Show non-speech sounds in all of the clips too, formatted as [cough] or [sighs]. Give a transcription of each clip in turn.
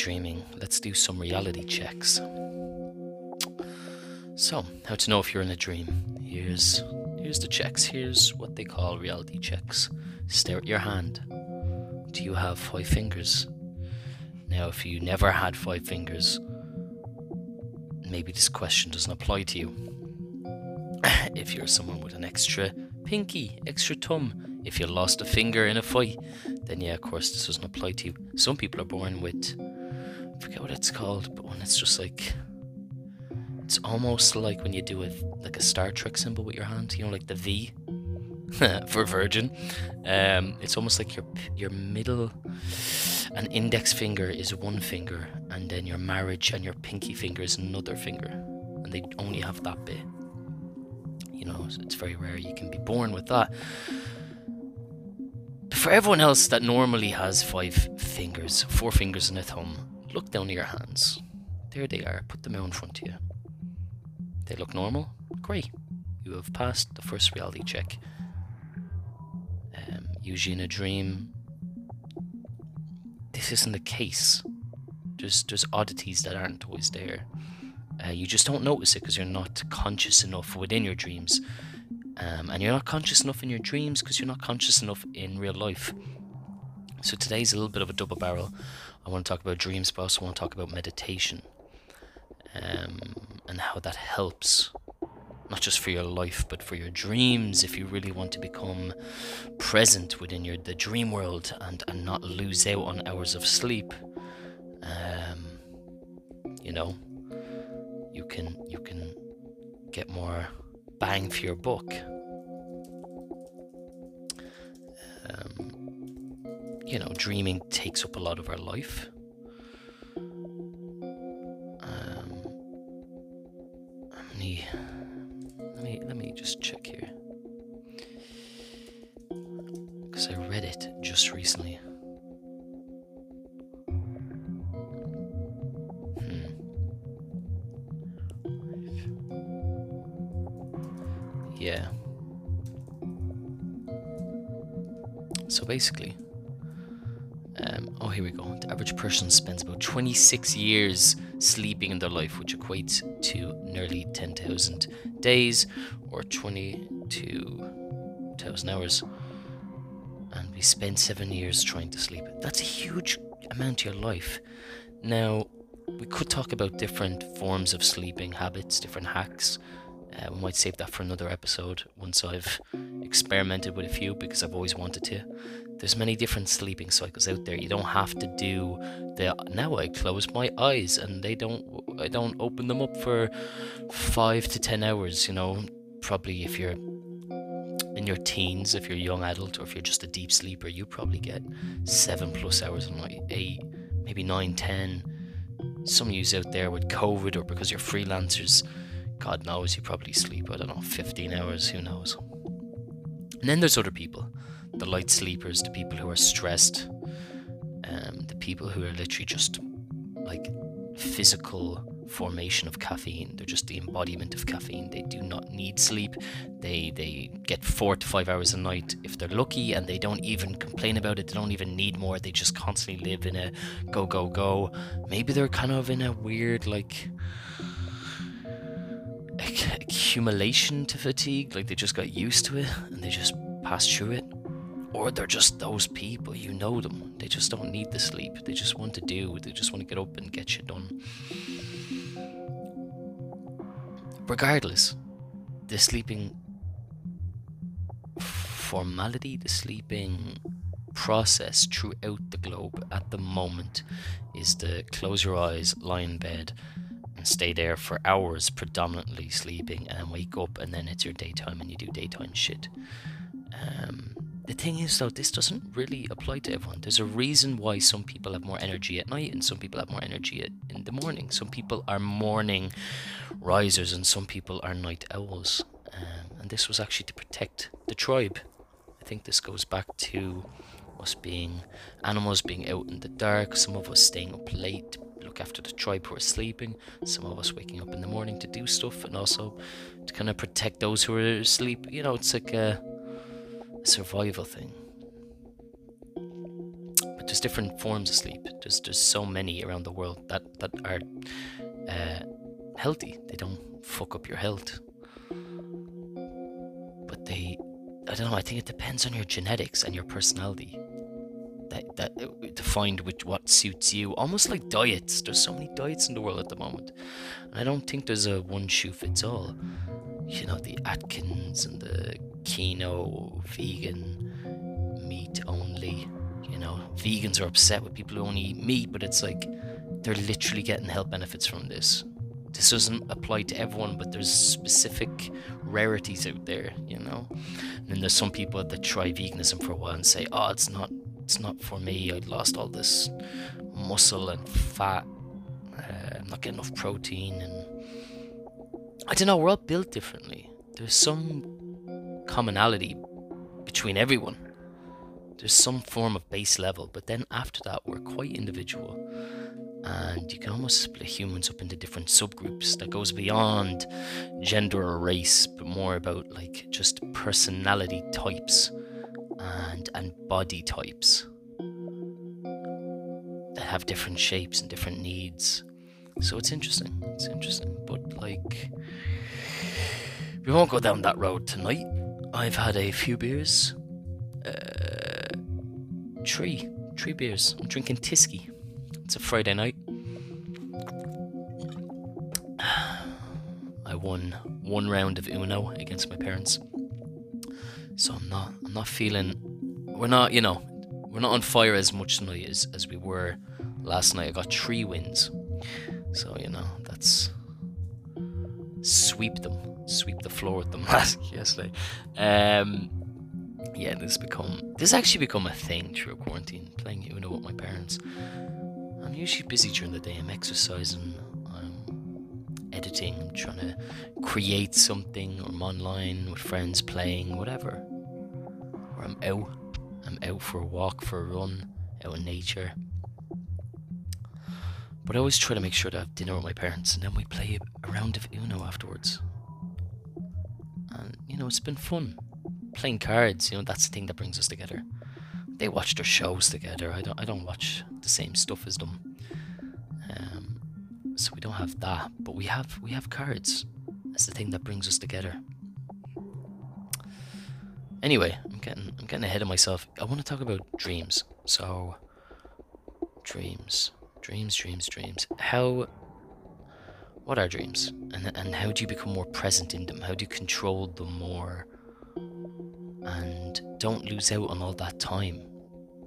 dreaming, let's do some reality checks. So, how to know if you're in a dream? Here's here's the checks. Here's what they call reality checks. Stare at your hand. Do you have five fingers? Now, if you never had five fingers, maybe this question doesn't apply to you. [coughs] if you're someone with an extra pinky, extra thumb, if you lost a finger in a fight, then yeah, of course, this doesn't apply to you. Some people are born with, I forget what it's called, but when it's just like, it's almost like when you do a like a Star Trek symbol with your hand, you know, like the V [laughs] for Virgin. Um, it's almost like your your middle an index finger is one finger, and then your marriage and your pinky finger is another finger, and they only have that bit. You know, it's very rare you can be born with that. But for everyone else that normally has five fingers, four fingers and a thumb, look down at your hands. There they are. Put them out in front of you. They look normal. Great. You have passed the first reality check. Um, usually in a dream, this isn't the case. There's there's oddities that aren't always there. Uh, you just don't notice it because you're not conscious enough within your dreams, um, and you're not conscious enough in your dreams because you're not conscious enough in real life. So today's a little bit of a double barrel. I want to talk about dreams, but I also want to talk about meditation um, and how that helps not just for your life but for your dreams if you really want to become present within your the dream world and and not lose out on hours of sleep um, you know you can you can get more bang for your buck. Um, you know dreaming takes up a lot of our life um, how many let me let me just check here. Because I read it just recently. Hmm. Yeah. So basically, person spends about 26 years sleeping in their life, which equates to nearly 10,000 days or 22,000 hours. And we spend seven years trying to sleep. That's a huge amount of your life. Now, we could talk about different forms of sleeping habits, different hacks. Uh, we might save that for another episode once I've experimented with a few because I've always wanted to. There's many different sleeping cycles out there. You don't have to do the now I close my eyes and they don't I don't open them up for 5 to 10 hours, you know. Probably if you're in your teens, if you're a young adult or if you're just a deep sleeper, you probably get 7 plus hours a night, 8, maybe 9, 10. Some of you out there with COVID or because you're freelancers, God knows you probably sleep, I don't know, 15 hours, who knows. And then there's other people the light sleepers, the people who are stressed, um, the people who are literally just like physical formation of caffeine. They're just the embodiment of caffeine. They do not need sleep. They they get four to five hours a night if they're lucky, and they don't even complain about it. They don't even need more. They just constantly live in a go go go. Maybe they're kind of in a weird like accumulation to fatigue. Like they just got used to it and they just pass through it or they're just those people, you know them. They just don't need the sleep. They just want to do, they just want to get up and get shit done. Regardless, the sleeping formality, the sleeping process throughout the globe at the moment is to close your eyes, lie in bed, and stay there for hours, predominantly sleeping, and then wake up, and then it's your daytime and you do daytime shit. Um, the thing is, though, this doesn't really apply to everyone. There's a reason why some people have more energy at night and some people have more energy at, in the morning. Some people are morning risers and some people are night owls. Um, and this was actually to protect the tribe. I think this goes back to us being animals being out in the dark, some of us staying up late look after the tribe who are sleeping, some of us waking up in the morning to do stuff, and also to kind of protect those who are asleep. You know, it's like a survival thing. But there's different forms of sleep. There's there's so many around the world that that are uh, healthy. They don't fuck up your health, but they I don't know. I think it depends on your genetics and your personality. That that to find which what suits you. Almost like diets. There's so many diets in the world at the moment, and I don't think there's a one shoe fits all. You know the Atkins and the keto, vegan, meat only. You know, vegans are upset with people who only eat meat, but it's like they're literally getting health benefits from this. This doesn't apply to everyone, but there's specific rarities out there, you know. And then there's some people that try veganism for a while and say, "Oh, it's not, it's not for me. I'd lost all this muscle and fat. Uh, I'm not getting enough protein, and I don't know. We're all built differently. There's some commonality between everyone. There's some form of base level, but then after that, we're quite individual and you can almost split humans up into different subgroups that goes beyond gender or race but more about like just personality types and and body types that have different shapes and different needs. So it's interesting it's interesting. But like we won't go down that road tonight. I've had a few beers. Uh, three three beers. I'm drinking Tyskie it's a Friday night. [sighs] I won one round of Uno against my parents. So I'm not I'm not feeling we're not, you know, we're not on fire as much tonight as, as we were last night. I got three wins. So, you know, that's sweep them. Sweep the floor with them [laughs] last yesterday. Um yeah, this become this actually become a thing through quarantine, playing Uno with my parents. I'm usually busy during the day. I'm exercising, editing, I'm trying to create something, or I'm online with friends playing, whatever. Or I'm out. I'm out for a walk, for a run, out in nature. But I always try to make sure to have dinner with my parents, and then we play a round of Uno afterwards. And you know, it's been fun playing cards. You know, that's the thing that brings us together they watch their shows together. I don't I don't watch the same stuff as them. So we don't have that, but we have we have cards. That's the thing that brings us together. Anyway, I'm getting I'm getting ahead of myself. I want to talk about dreams. So dreams, dreams, dreams, dreams. How what are dreams? And and how do you become more present in them? How do you control them more? And don't lose out on all that time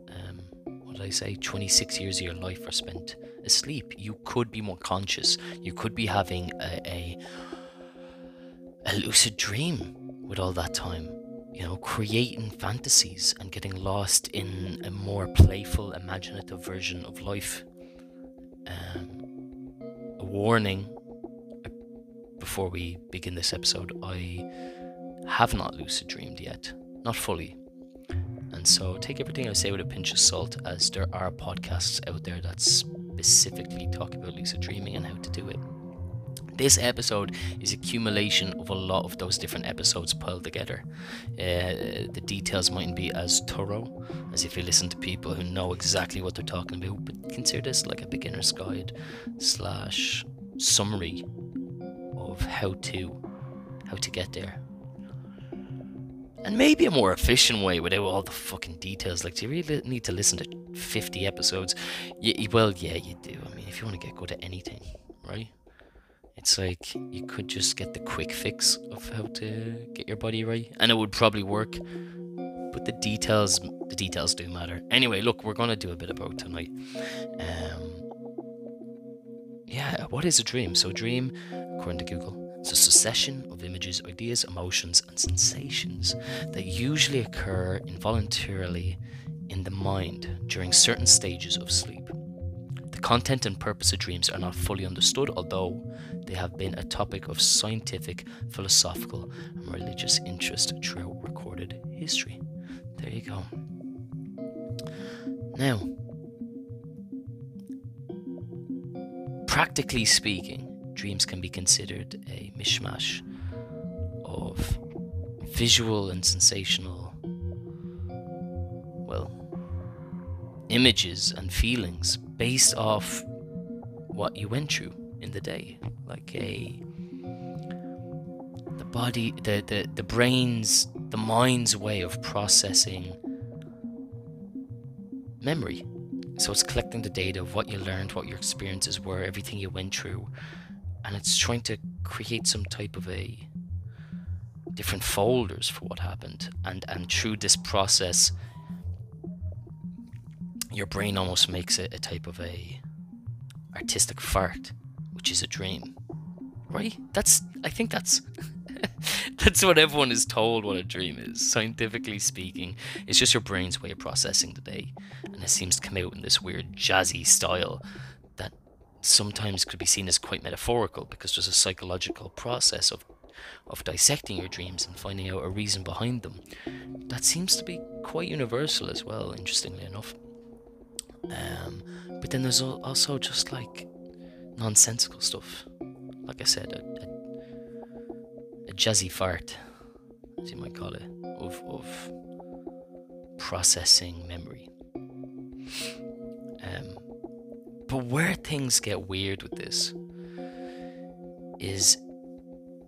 Um, what did I say? 26 years of your life are spent asleep. You could be more conscious. You could be having a, a, a lucid dream with all that time. You know, creating fantasies and getting lost in a more playful, imaginative version of life. Um, a warning uh, before we begin this episode I have not lucid dreamed yet. Not fully. And so take everything I say with a pinch of salt, as there are podcasts out there that specifically talk about lucid dreaming and how to do it. This episode is accumulation of a lot of those different episodes piled together. Uh, the details mightn't be as thorough as if you listen to people who know exactly what they're talking about, but consider this like a beginner's guide slash summary of how to how to get there and maybe a more efficient way without all the fucking details. Like, do you really need to listen to 50 episodes? Yeah, well, yeah, you do. I mean, if you want to get good at anything, right? It's like you could just get the quick fix of how to get your body right, and it would probably work. But the details, the details do matter. Anyway, look, we're gonna do a bit about tonight. Um, yeah, what is a dream? So, dream, according to Google, it's a succession of images, ideas, emotions, and sensations that usually occur involuntarily in the mind during certain stages of sleep. The content and purpose of dreams are not fully understood, although they have been a topic of scientific, philosophical, and religious interest throughout recorded history. There you go. Now, practically speaking, dreams can be considered a mishmash of visual and sensational, well, images and feelings based off what you went through in the day. Like a the body the, the, the brain's the mind's way of processing memory. So it's collecting the data of what you learned, what your experiences were, everything you went through, and it's trying to create some type of a different folders for what happened. And and through this process, your brain almost makes it a type of a artistic fart, which is a dream. Right? That's I think that's [laughs] that's what everyone is told what a dream is. Scientifically speaking, it's just your brain's way of processing the day, and it seems to come out in this weird jazzy style sometimes could be seen as quite metaphorical because there's a psychological process of of dissecting your dreams and finding out a reason behind them. That seems to be quite universal as well, interestingly enough. Um, but then there's also just like nonsensical stuff. Like I said, a, a a jazzy fart, as you might call it, of, of processing memory. But where things get weird with this is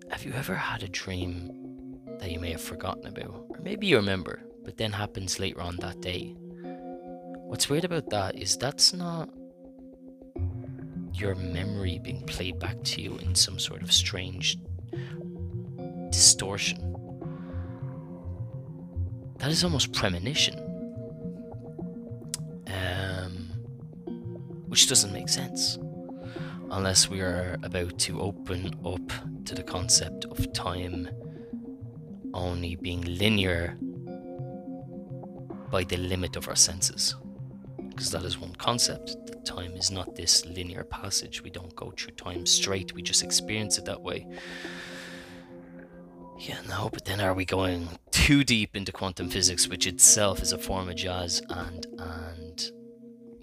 have you ever had a dream that you may have forgotten about? Or maybe you remember, but then happens later on that day. What's weird about that is that's not your memory being played back to you in some sort of strange distortion. That is almost premonition. Which doesn't make sense. Unless we are about to open up to the concept of time only being linear by the limit of our senses. Because that is one concept. That time is not this linear passage. We don't go through time straight, we just experience it that way. Yeah, no, but then are we going too deep into quantum physics, which itself is a form of jazz, and and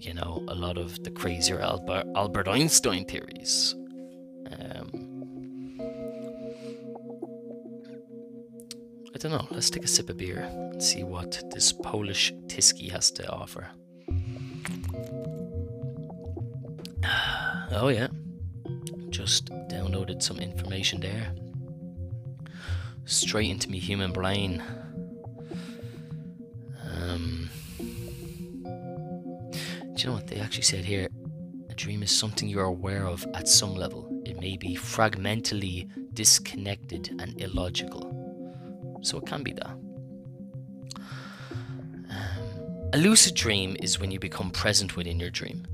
you know a lot of the crazier Albert Albert Einstein theories. Um, I don't know. Let's take a sip of beer and see what this Polish Tyskie has to offer. [sighs] Oh yeah, just downloaded some information there straight into my human brain. You know what they actually said here? A dream is something you are aware of at some level. It may be fragmentally disconnected and illogical. So it can be that. Um, a lucid dream is when you become present within your dream.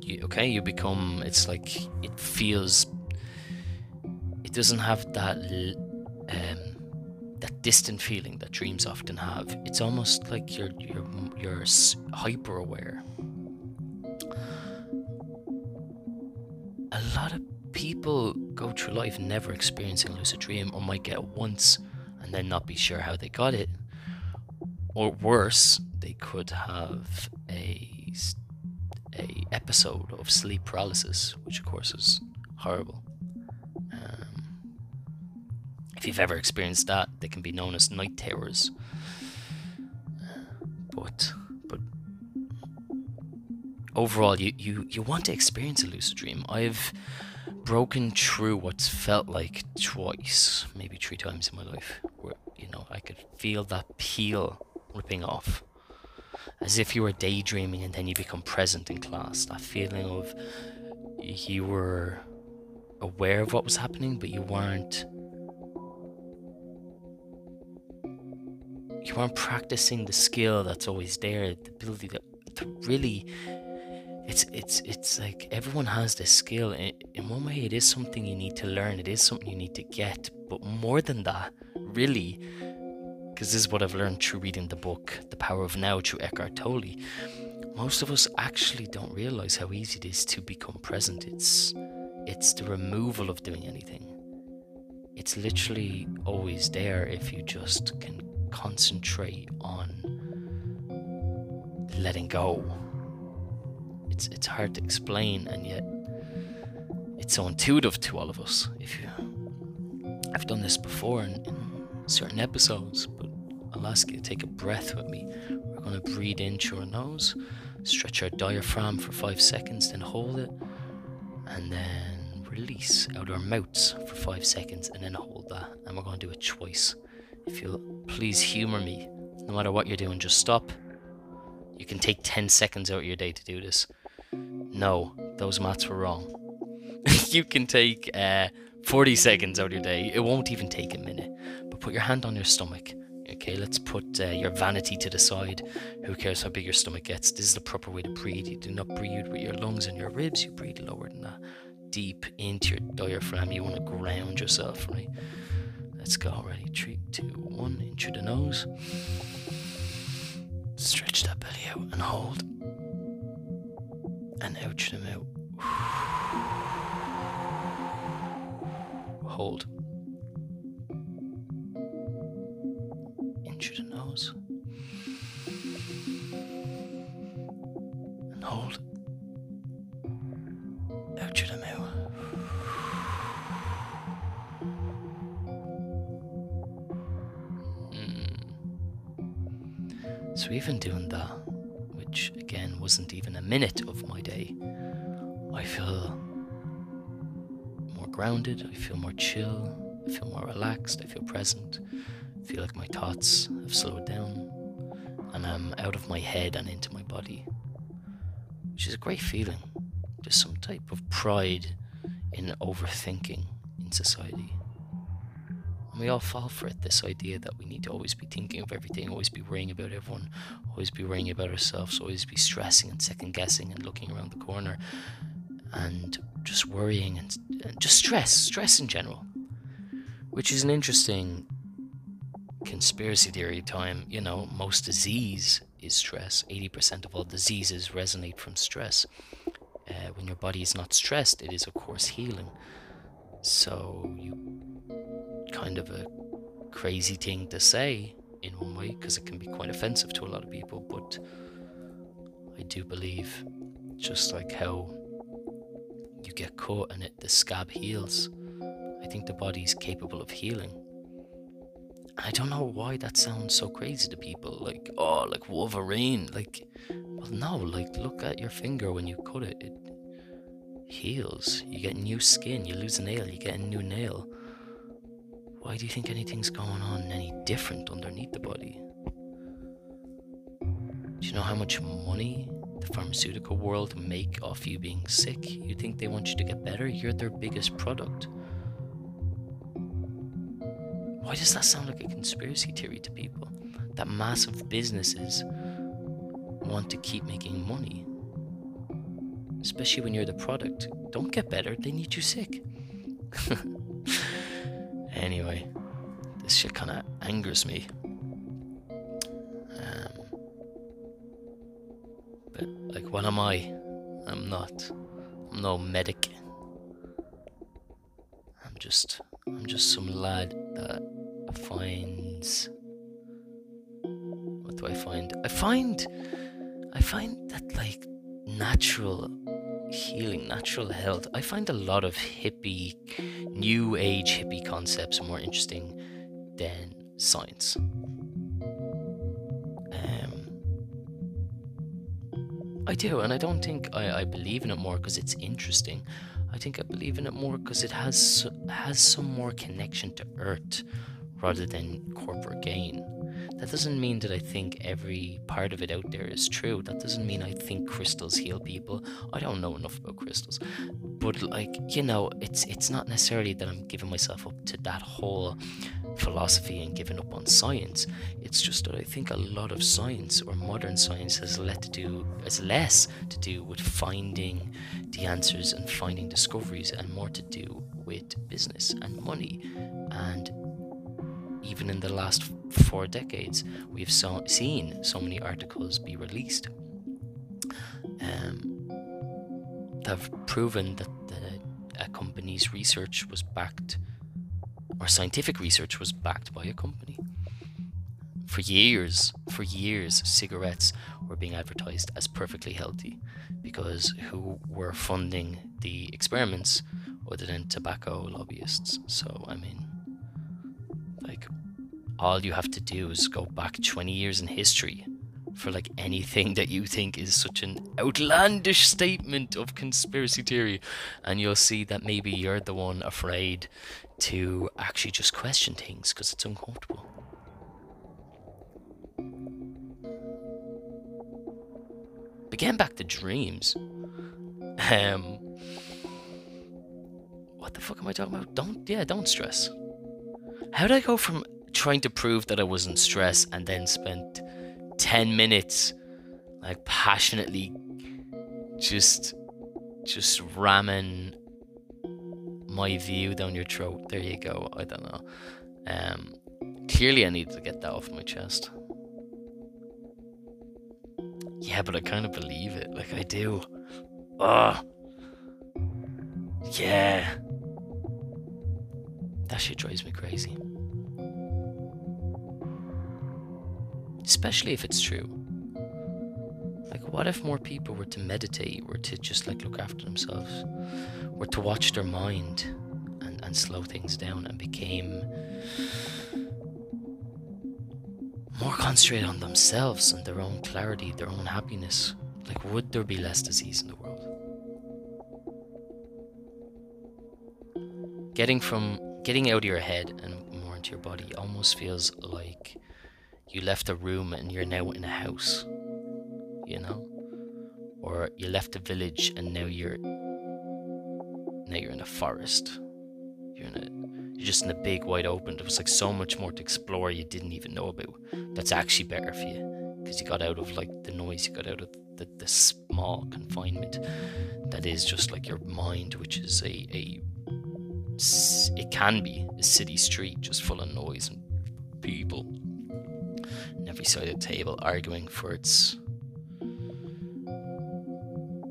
You, okay, you become, it's like, it feels, it doesn't have that um, that distant feeling that dreams often have. It's almost like you're you're you're hyper aware. A lot of people go through life never experiencing lucid dream, or might get it once and then not be sure how they got it. Or worse, they could have a a episode of sleep paralysis, which of course is horrible. Um, if you've ever experienced that, they can be known as night terrors. Uh, but but overall, you, you, you want to experience a lucid dream. I've broken through what's felt like twice, maybe three times in my life, where you know I could feel that peel ripping off, as if you were daydreaming and then you become present in class. That feeling of you were aware of what was happening, but you weren't you weren't practicing the skill that's always there, the ability to, to really it's it's it's like everyone has this skill. In, in one way it is something you need to learn. It is something you need to get. But more than that really because this is what i've learned through reading the book the power of now through eckhart tolle most of us actually don't realize how easy it is to become present. It's it's the removal of doing anything. It's literally always there if you just can concentrate on letting go. It's it's hard to explain, and yet it's so intuitive to all of us. If you, I've done this before in, in certain episodes, but I'll ask you to take a breath with me. We're going to breathe in through our nose, Stretch our diaphragm for five seconds, then hold it. And then release out our mouths for five seconds and then hold that. And we're going to do it twice. If you'll please humor me, no matter what you're doing, just stop. You can take 10 seconds out of your day to do this. No, those maths were wrong. [laughs] you can take uh, 40 seconds out of your day. It won't even take a minute. But put your hand on your stomach Okay, let's put uh, your vanity to the side. Who cares how big your stomach gets? This is the proper way to breathe. You do not breathe with your lungs and your ribs, you breathe lower than that. Deep into your diaphragm. You want to ground yourself, right? Let's go. Ready? Three, two, one. In through the nose. Stretch that belly out and hold. And out the mouth. [sighs] Hold. Into the nose. And hold. Out the mouth. Mm. So even doing that, which again wasn't even a minute of my day, I feel more grounded, I feel more chill, I feel more relaxed, I feel present I feel like my thoughts have slowed down and I'm out of my head and into my body, which is a great feeling. There's some type of pride in overthinking in society. And we all fall for it this idea that we need to always be thinking of everything, always be worrying about everyone, always be worrying about ourselves, always be stressing and second guessing and looking around the corner and just worrying and, and just stress, stress in general. Which is an interesting conspiracy theory time, you know, most disease is stress. 80% of all diseases resonate from stress. Uh, when your body is not stressed, it is, of course, healing. So, you kind of a crazy thing to say in one way because it can be quite offensive to a lot of people, but I do believe just like how you get caught and it the scab heals, I think the body's capable of healing I don't know why that sounds so crazy to people. Like, oh, like Wolverine. Like, well, no, like, look at your finger when you cut it. It heals. You get new skin. You lose a nail, you get a new nail. Why do you think anything's going on any different underneath the body? Do you know how much money the pharmaceutical world make off you being sick? You think they want you to get better? You're their biggest product. Why does that sound like a conspiracy theory to people? That massive businesses want to keep making money. Especially when you're the product. Don't get better, they need you sick. [laughs] anyway, this shit kind of angers me. Um, but, like, what am I? I'm not. I'm no medic. I'm just. I'm just some lad that finds what do I find? I find I find that like natural healing, natural health. I find a lot of hippie, new age hippie concepts more interesting than science. Um, I do, and I don't think I, I believe in it more because it's interesting. I think I believe in it more because it has has some more connection to Earth rather than corporate gain. That doesn't mean that I think every part of it out there is true. That doesn't mean I think crystals heal people. I don't know enough about crystals. But like, you know, it's it's not necessarily that I'm giving myself up to that whole philosophy and giving up on science. It's just that I think a lot of science or modern science has let to do has less to do with finding the answers and finding discoveries and more to do with business and money and even in the last four decades, we've so, seen so many articles be released um, that have proven that the, a company's research was backed, or scientific research was backed by a company. For years, for years, cigarettes were being advertised as perfectly healthy because who were funding the experiments other than tobacco lobbyists? So, I mean, like all you have to do is go back 20 years in history for like anything that you think is such an outlandish statement of conspiracy theory and you'll see that maybe you're the one afraid to actually just question things because it's uncomfortable. But getting back to dreams um what the fuck am i talking about? Don't yeah don't stress. How did i go from trying to prove that i wasn't stressed and then spent 10 minutes like passionately just just ramming my view down your throat. There you go. I don't know. Um clearly i need to get that off my chest. Yeah but i kind of believe it. Like i do. Ugh. yeah. That shit drives me crazy especially if it's true. Like, what if more people were to meditate, were to just like look after themselves, were to watch their mind and, and slow things down and became more concentrated on themselves and their own clarity, their own happiness? Like, would there be less disease in the world? Getting from getting out of your head and more into your body almost feels like you left a room and you're now in a house, you know? Or you left a village and now you're now you're in a forest. You're in a you're just in a big wide open. There was like so much more to explore you didn't even know about. That's actually better for you because you got out of like the noise, you got out of the, the small confinement that is just like your mind, which is a, a it can be a city street just full of noise and people every side of the table arguing for its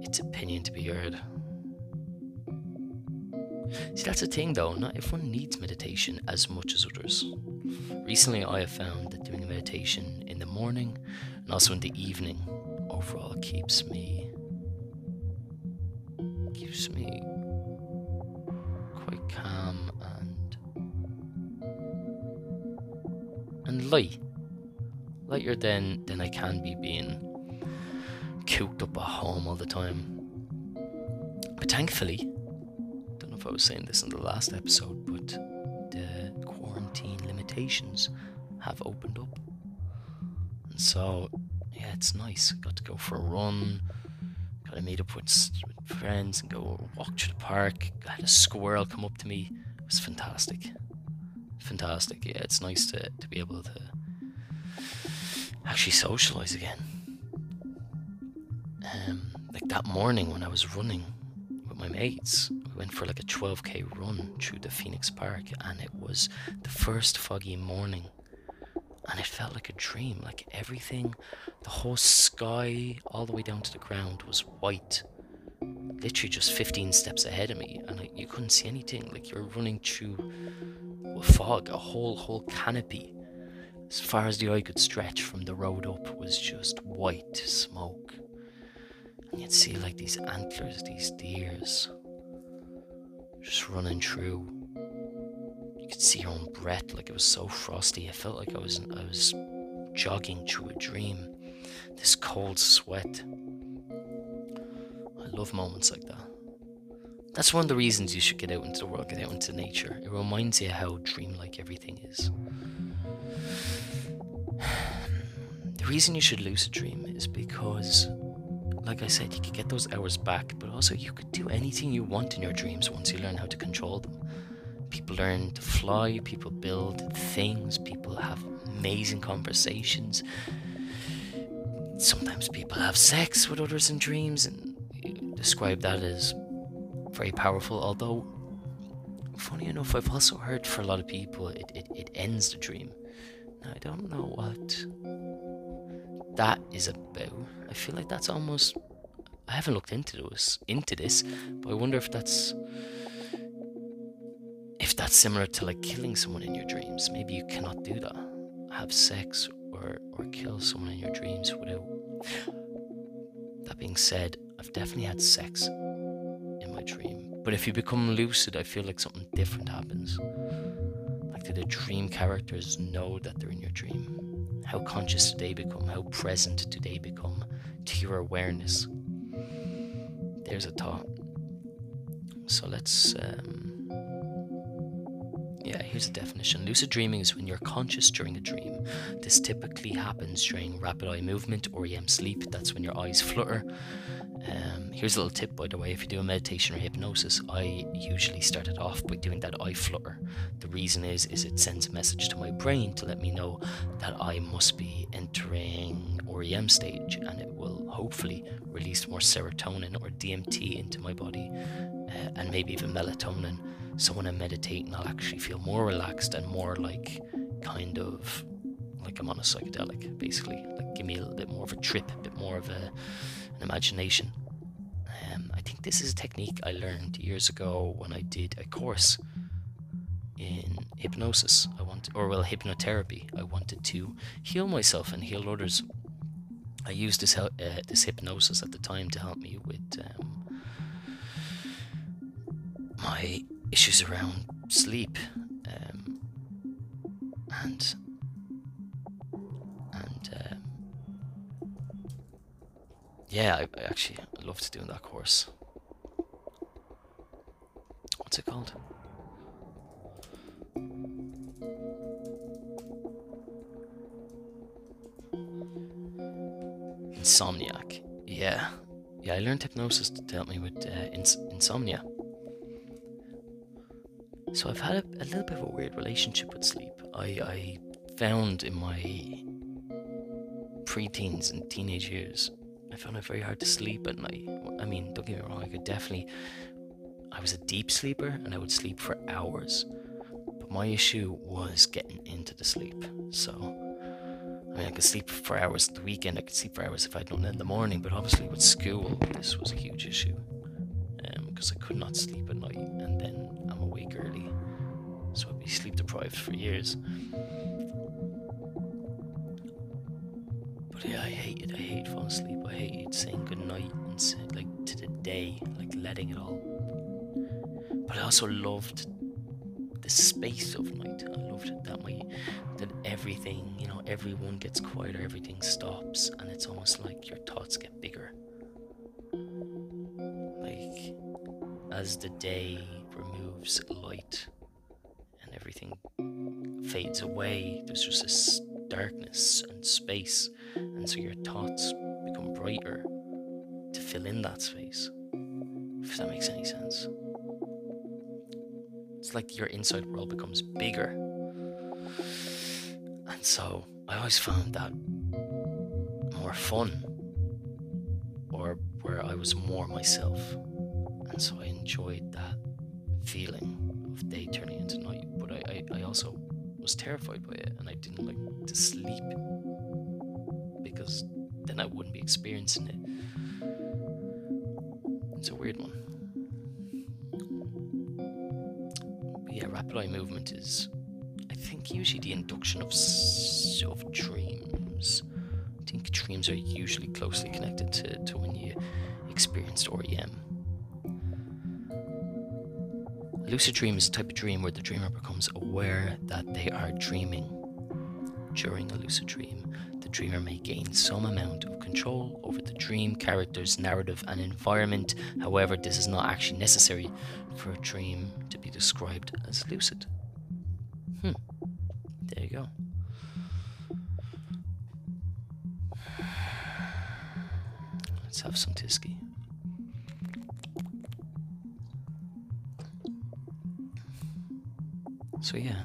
its opinion to be heard. See, that's the thing though, not everyone needs meditation as much as others. Recently, I have found that doing meditation in the morning and also in the evening overall keeps me keeps me quite calm and and light lighter than than I can be being cooped up at home all the time. But thankfully, don't know if I was saying this in the last episode, but the quarantine limitations have opened up. And so, yeah, it's nice. Got to go for a run, got to meet up with, friends and go walk to the park. I had a squirrel come up to me. It was fantastic. Fantastic. Yeah, it's nice to, to be able to actually socialize again. Um, like that morning when I was running with my mates, we went for like a 12k run through the Phoenix Park, and it was the first foggy morning, and it felt like a dream. Like everything, the whole sky, all the way down to the ground, was white. Literally just 15 steps ahead of me, and you couldn't see anything. Like you're running through a fog, a whole whole canopy as far as the eye could stretch from the road up was just white smoke. And you'd see like these antlers, these deers, just running through. You could see your own breath, like it was so frosty. I felt like I was I was jogging through a dream. This cold sweat. I love moments like that. That's one of the reasons you should get out into the world, get out into nature. It reminds you how dreamlike everything is. The reason you should lucid dream is because, like I said, you could get those hours back, but also you could do anything you want in your dreams once you learn how to control them. People learn to fly, people build things, people have amazing conversations. Sometimes people have sex with others in dreams and describe that as very powerful, although funny enough, I've also heard for a lot of people it, it, it ends the dream. I don't know what that is about. I feel like that's almost. I haven't looked into this, into this, but I wonder if that's if that's similar to like killing someone in your dreams. Maybe you cannot do that. Have sex or or kill someone in your dreams without. That being said, I've definitely had sex in my dream. But if you become lucid, I feel like something different happens. Do the dream characters know that they're in your dream? How conscious do they become? How present do they become to your awareness? There's a thought. So let's. Um, yeah, here's the definition. Lucid dreaming is when you're conscious during a dream. This typically happens during rapid eye movement or REM sleep. That's when your eyes flutter. Um, here's a little tip, by the way. If you do a meditation or hypnosis, I usually start it off by doing that eye flutter. The reason is, is it sends a message to my brain to let me know that I must be entering REM stage, and it will hopefully release more serotonin or DMT into my body, uh, and maybe even melatonin so when I'm meditating, I'll actually feel more relaxed and more like kind of like I'm on a psychedelic, basically. Like give me a little bit more of a trip, a bit more of a, imagination. Um, I think this is a technique I learned years ago when I did a course in hypnosis. I want, or well, hypnotherapy. I wanted to heal myself and heal others. I used this uh, this hypnosis at the time to help me with um, my issues around sleep um, and yeah I, I actually loved doing that course. What's it called? Insomniac. Yeah. Yeah i learned hypnosis to help me with uh, ins- insomnia. So I've had a, a, little bit of a weird relationship with sleep. I, I found in my preteens and teenage years, I found it very hard to sleep at night. I mean, don't get me wrong, I could definitely. I was a deep sleeper and I would sleep for hours. But my issue was getting into the sleep. So, I mean, I could sleep for hours the weekend, I could sleep for hours if I'd done it in the morning, but obviously with school, this was a huge issue. Because um, I could not sleep at night and then I'm awake early, so I'd be sleep deprived for years. But yeah, I hate it. I hate falling asleep. Hate saying goodnight and say, like to the day, like letting it all. But I also loved the space of night. I loved that my that everything, you know, everyone gets quieter, everything stops, and it's almost like your thoughts get bigger. Like as the day removes light and everything fades away, there's just this darkness and space, and so your thoughts become brighter to fill in that space. If that makes any sense. It's like your inside world becomes bigger. And so I always found that more fun, or where I was more myself. And so I enjoyed that feeling of day turning into night. But I, I, I also was terrified by it and I didn't like to sleep because then I wouldn't be experiencing it. It's a weird one. But yeah, rapid eye movement is, I think, usually the induction of, of dreams. I think dreams are usually closely connected to, to when you experienced REM. lucid dream is a type of dream where the dreamer becomes aware that they are dreaming. During a lucid dream, dreamer may gain some amount of control over the dream, characters, narrative, and environment. However, this is not actually necessary for a dream to be described as lucid. Hmm. There you go. Let's have some Tyskie. So, yeah,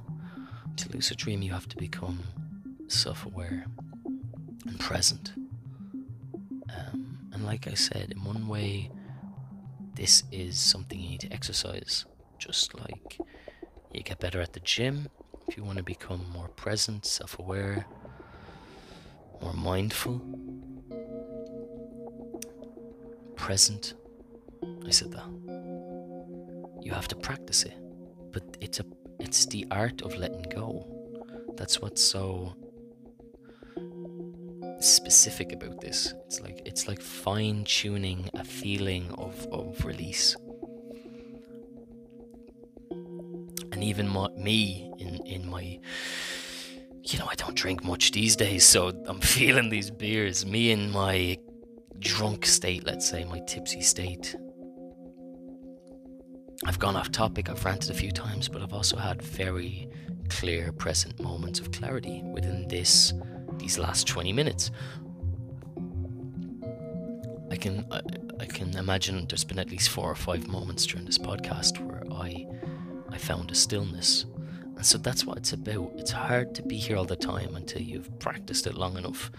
to lucid dream, you have to become self aware and present. Um, and, like I said, in one way, this is something you need to exercise. Just like you get better at the gym, if you want to become more present, self aware, more mindful, present. I said that. You have to practice it, but it's a it's the art of letting go. That's what's so specific about this. It's like it's like fine tuning a feeling of, of release. And even my, me in, in my you know, I don't drink much these days, so I'm [laughs] feeling these beers. Me in my drunk state, let's say, my tipsy state. I've gone off topic, I've ranted a few times, but I've also had very clear, present moments of clarity within this these last 20 minutes. I can I, I can imagine there's been at least four or five moments during this podcast where I I found a stillness and so that's what it's about. It's hard to be here all the time until you've practiced it long enough.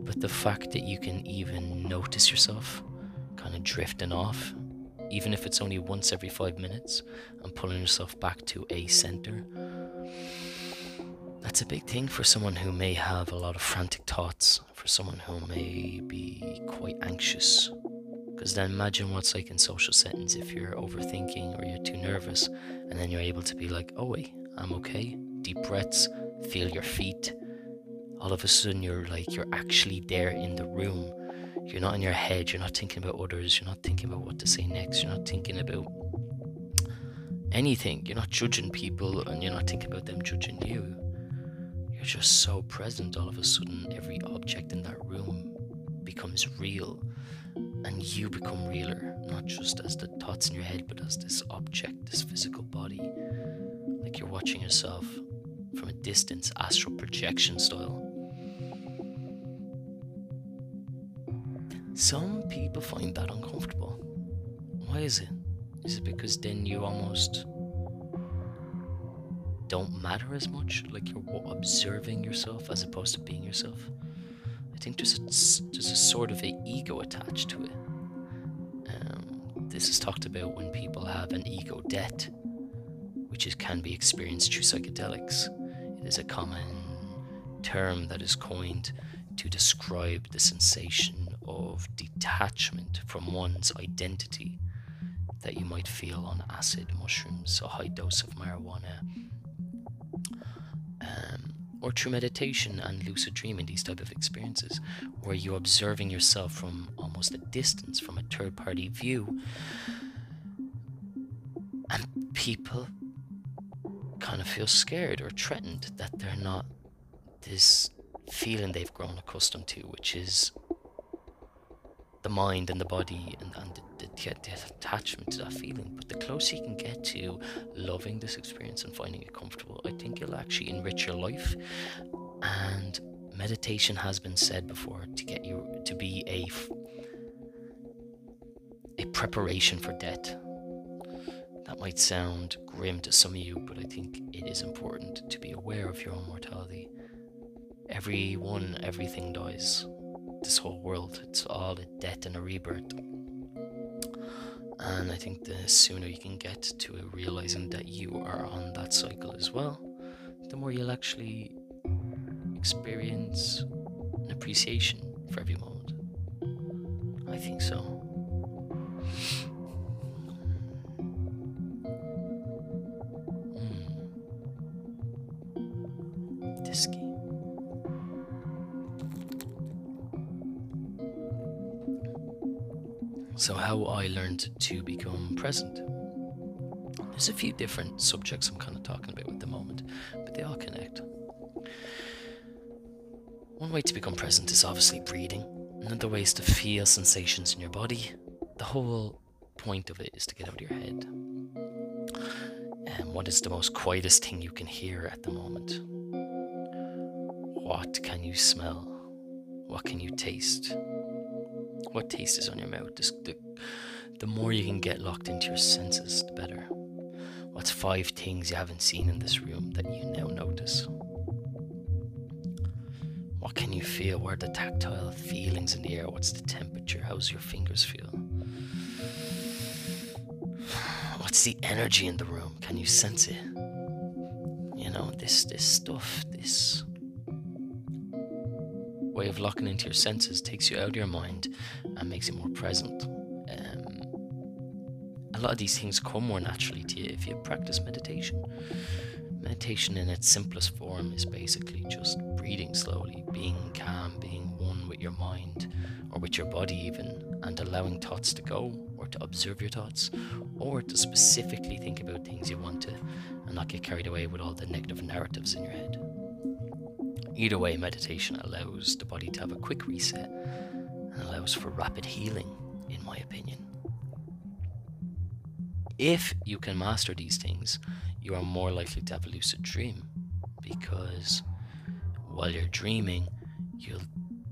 But the fact that you can even notice yourself kind of drifting off, even if it's only once every five minutes, and pulling yourself back to a center, that's a big thing for someone who may have a lot of frantic thoughts, for someone who may be quite anxious. Because then imagine what's like in social settings if you're overthinking or you're too nervous, and then you're able to be like, oh, wait, I'm okay. Deep breaths, feel your feet. All of a sudden, you're like, you're actually there in the room. You're not in your head, you're not thinking about others, you're not thinking about what to say next, you're not thinking about anything. You're not judging people and you're not thinking about them judging you. Just so present all of a sudden, every object in that room becomes real and you become realer, not just as the thoughts in your head, but as this object, this physical body like you're watching yourself from a distance, astral projection style. Some people find that uncomfortable. Why is it? Is it because then you almost don't matter as much, like you're observing yourself as opposed to being yourself? I think there's a, there's a sort of a ego attached to it. Um, this is talked about when people have an ego death which is, can be experienced through psychedelics. It is a common term that is coined to describe the sensation of detachment from one's identity that you might feel on acid, mushrooms, a high dose of marijuana, or through meditation and lucid dreaming, these type of experiences, where you're observing yourself from almost a distance, from a third party view. And people kind of feel scared or threatened that they're not this feeling they've grown accustomed to, which is the mind and the body and, and the, the, the, attachment to that feeling. But the closer you can get to loving this experience and finding it comfortable, I think it'll actually enrich your life. And meditation has been said before to get you to be a a preparation for death that might sound grim to some of you, but I think it is important to be aware of your own mortality. Everyone, everything dies. This whole world, it's all a death and a rebirth. And I think the sooner you can get to realizing that you are on that cycle as well, the more you'll actually experience an appreciation for every moment. I think so. So, how I learned to become present. There's a few different subjects I'm kind of talking about at the moment, but they all connect. One way to become present is obviously breathing. Another way is to feel sensations in your body. The whole point of it is to get out of your head. And what is the most quietest thing you can hear at the moment? What can you smell? What can you taste? What taste is on your mouth. the, the more you can get locked into your senses, the better. What's five things you haven't seen in this room that you now notice? What can you feel? What are the tactile feelings in the air? What's the temperature? How's your fingers feel? What's the energy in the room? Can you sense it? You know, this this stuff, this way of locking into your senses takes you out of your mind and makes you more present. Um, a lot of these things come more naturally to you if you practice meditation. Meditation, in its simplest form, is basically just breathing slowly, being calm, being one with your mind or with your body, even, and allowing thoughts to go or to observe your thoughts or to specifically think about things you want to and not get carried away with all the negative narratives in your head. Either way, meditation allows the body to have a quick reset and allows for rapid healing, in my opinion. If you can master these things, you are more likely to have a lucid dream because while you're dreaming, you'll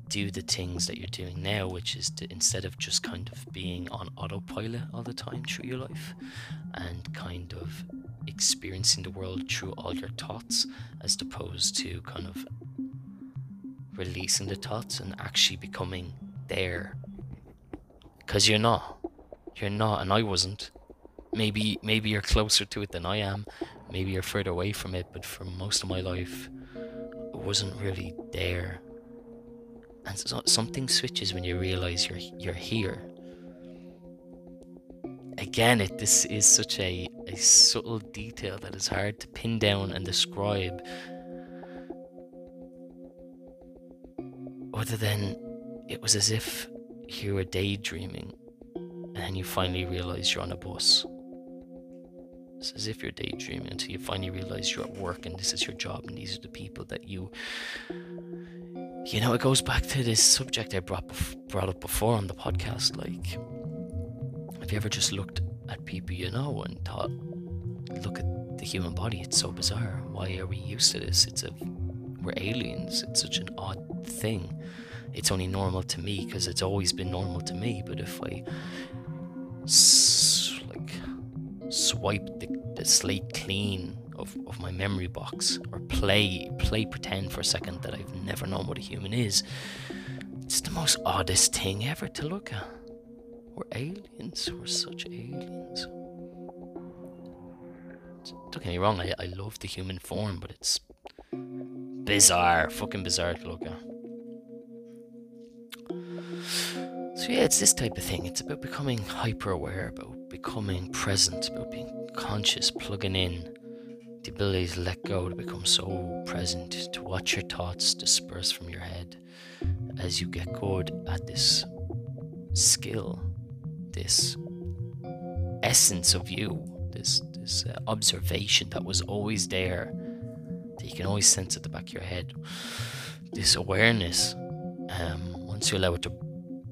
do the things that you're doing now, which is to instead of just kind of being on autopilot all the time through your life and kind of experiencing the world through all your thoughts, as opposed to kind of releasing the thoughts and actually becoming there. Because you're not. You're not, and I wasn't. Maybe maybe you're closer to it than I am. Maybe you're further away from it, but for most of my life, it wasn't really there and so something switches when you realize you're you're here again it this is such a, a subtle detail that is hard to pin down and describe other than it was as if you were daydreaming and then you finally realize you're on a bus it's as if you're daydreaming until you finally realize you're at work and this is your job and these are the people that you you know, it goes back to this subject I brought brought up before on the podcast. Like, have you ever just looked at people you know and thought, look at the human body? It's so bizarre. Why are we used to this? It's a we're aliens. It's such an odd thing. It's only normal to me because it's always been normal to me. But if I s- like swipe the, the slate clean of, of my memory box or play play pretend for a second that I've never known what a human is. It's the most oddest thing ever to look at. We're aliens. We're such aliens. Don't get me wrong, I, I love the human form, but it's bizarre, fucking bizarre to look at. So yeah, it's this type of thing. It's about becoming hyper aware, about becoming present, about being conscious, plugging in, the ability to let go, to become so present, to watch your thoughts disperse from your head as you get good at this skill, this essence of you, this this uh, observation that was always there, that you can always sense at the back of your head. This awareness, um, once you allow it to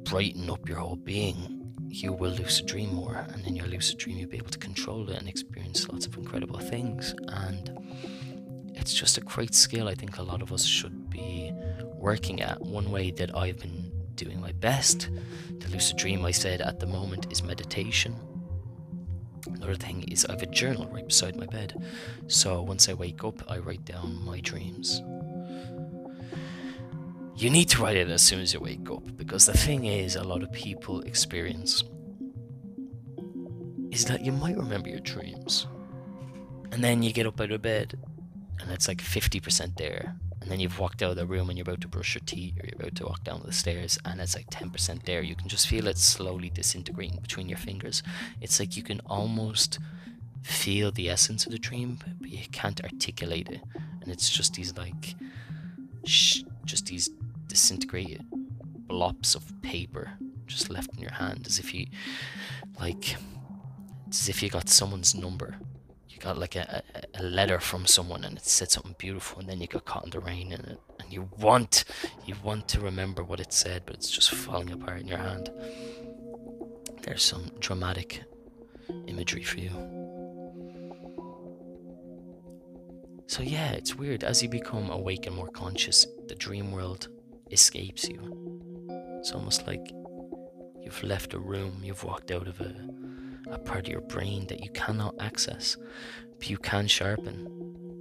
brighten up your whole being, you will lucid dream more, and in your lucid dream, you'll be able to control it and experience lots of incredible things. And it's just a great skill I think a lot of us should be working at. One way that I've been doing my best to lucid dream, I said at the moment, is meditation. Another thing is I have a journal right beside my bed. So once I wake up, I write down my dreams. You need to write it as soon as you wake up because the thing is, a lot of people experience is that you might remember your dreams and then you get up out of bed and it's like 50% there and then you've walked out of the room and you're about to brush your teeth or you're about to walk down the stairs and it's like 10% there. You can just feel it slowly disintegrating between your fingers. It's like you can almost feel the essence of the dream but you can't articulate it. And it's just these like sh- just these disintegrated blobs of paper just left in your hand as if you like it's as if you got someone's number you got like a, a, letter from someone and it said something beautiful and then you got caught in the rain and, and you want you want to remember what it said but it's just falling apart in your hand. There's some dramatic imagery for you. So yeah it's weird. As you become awake and more conscious the dream world escapes you. It's almost like you've left a room, you've walked out of a, a part of your brain that you cannot access, but you can sharpen.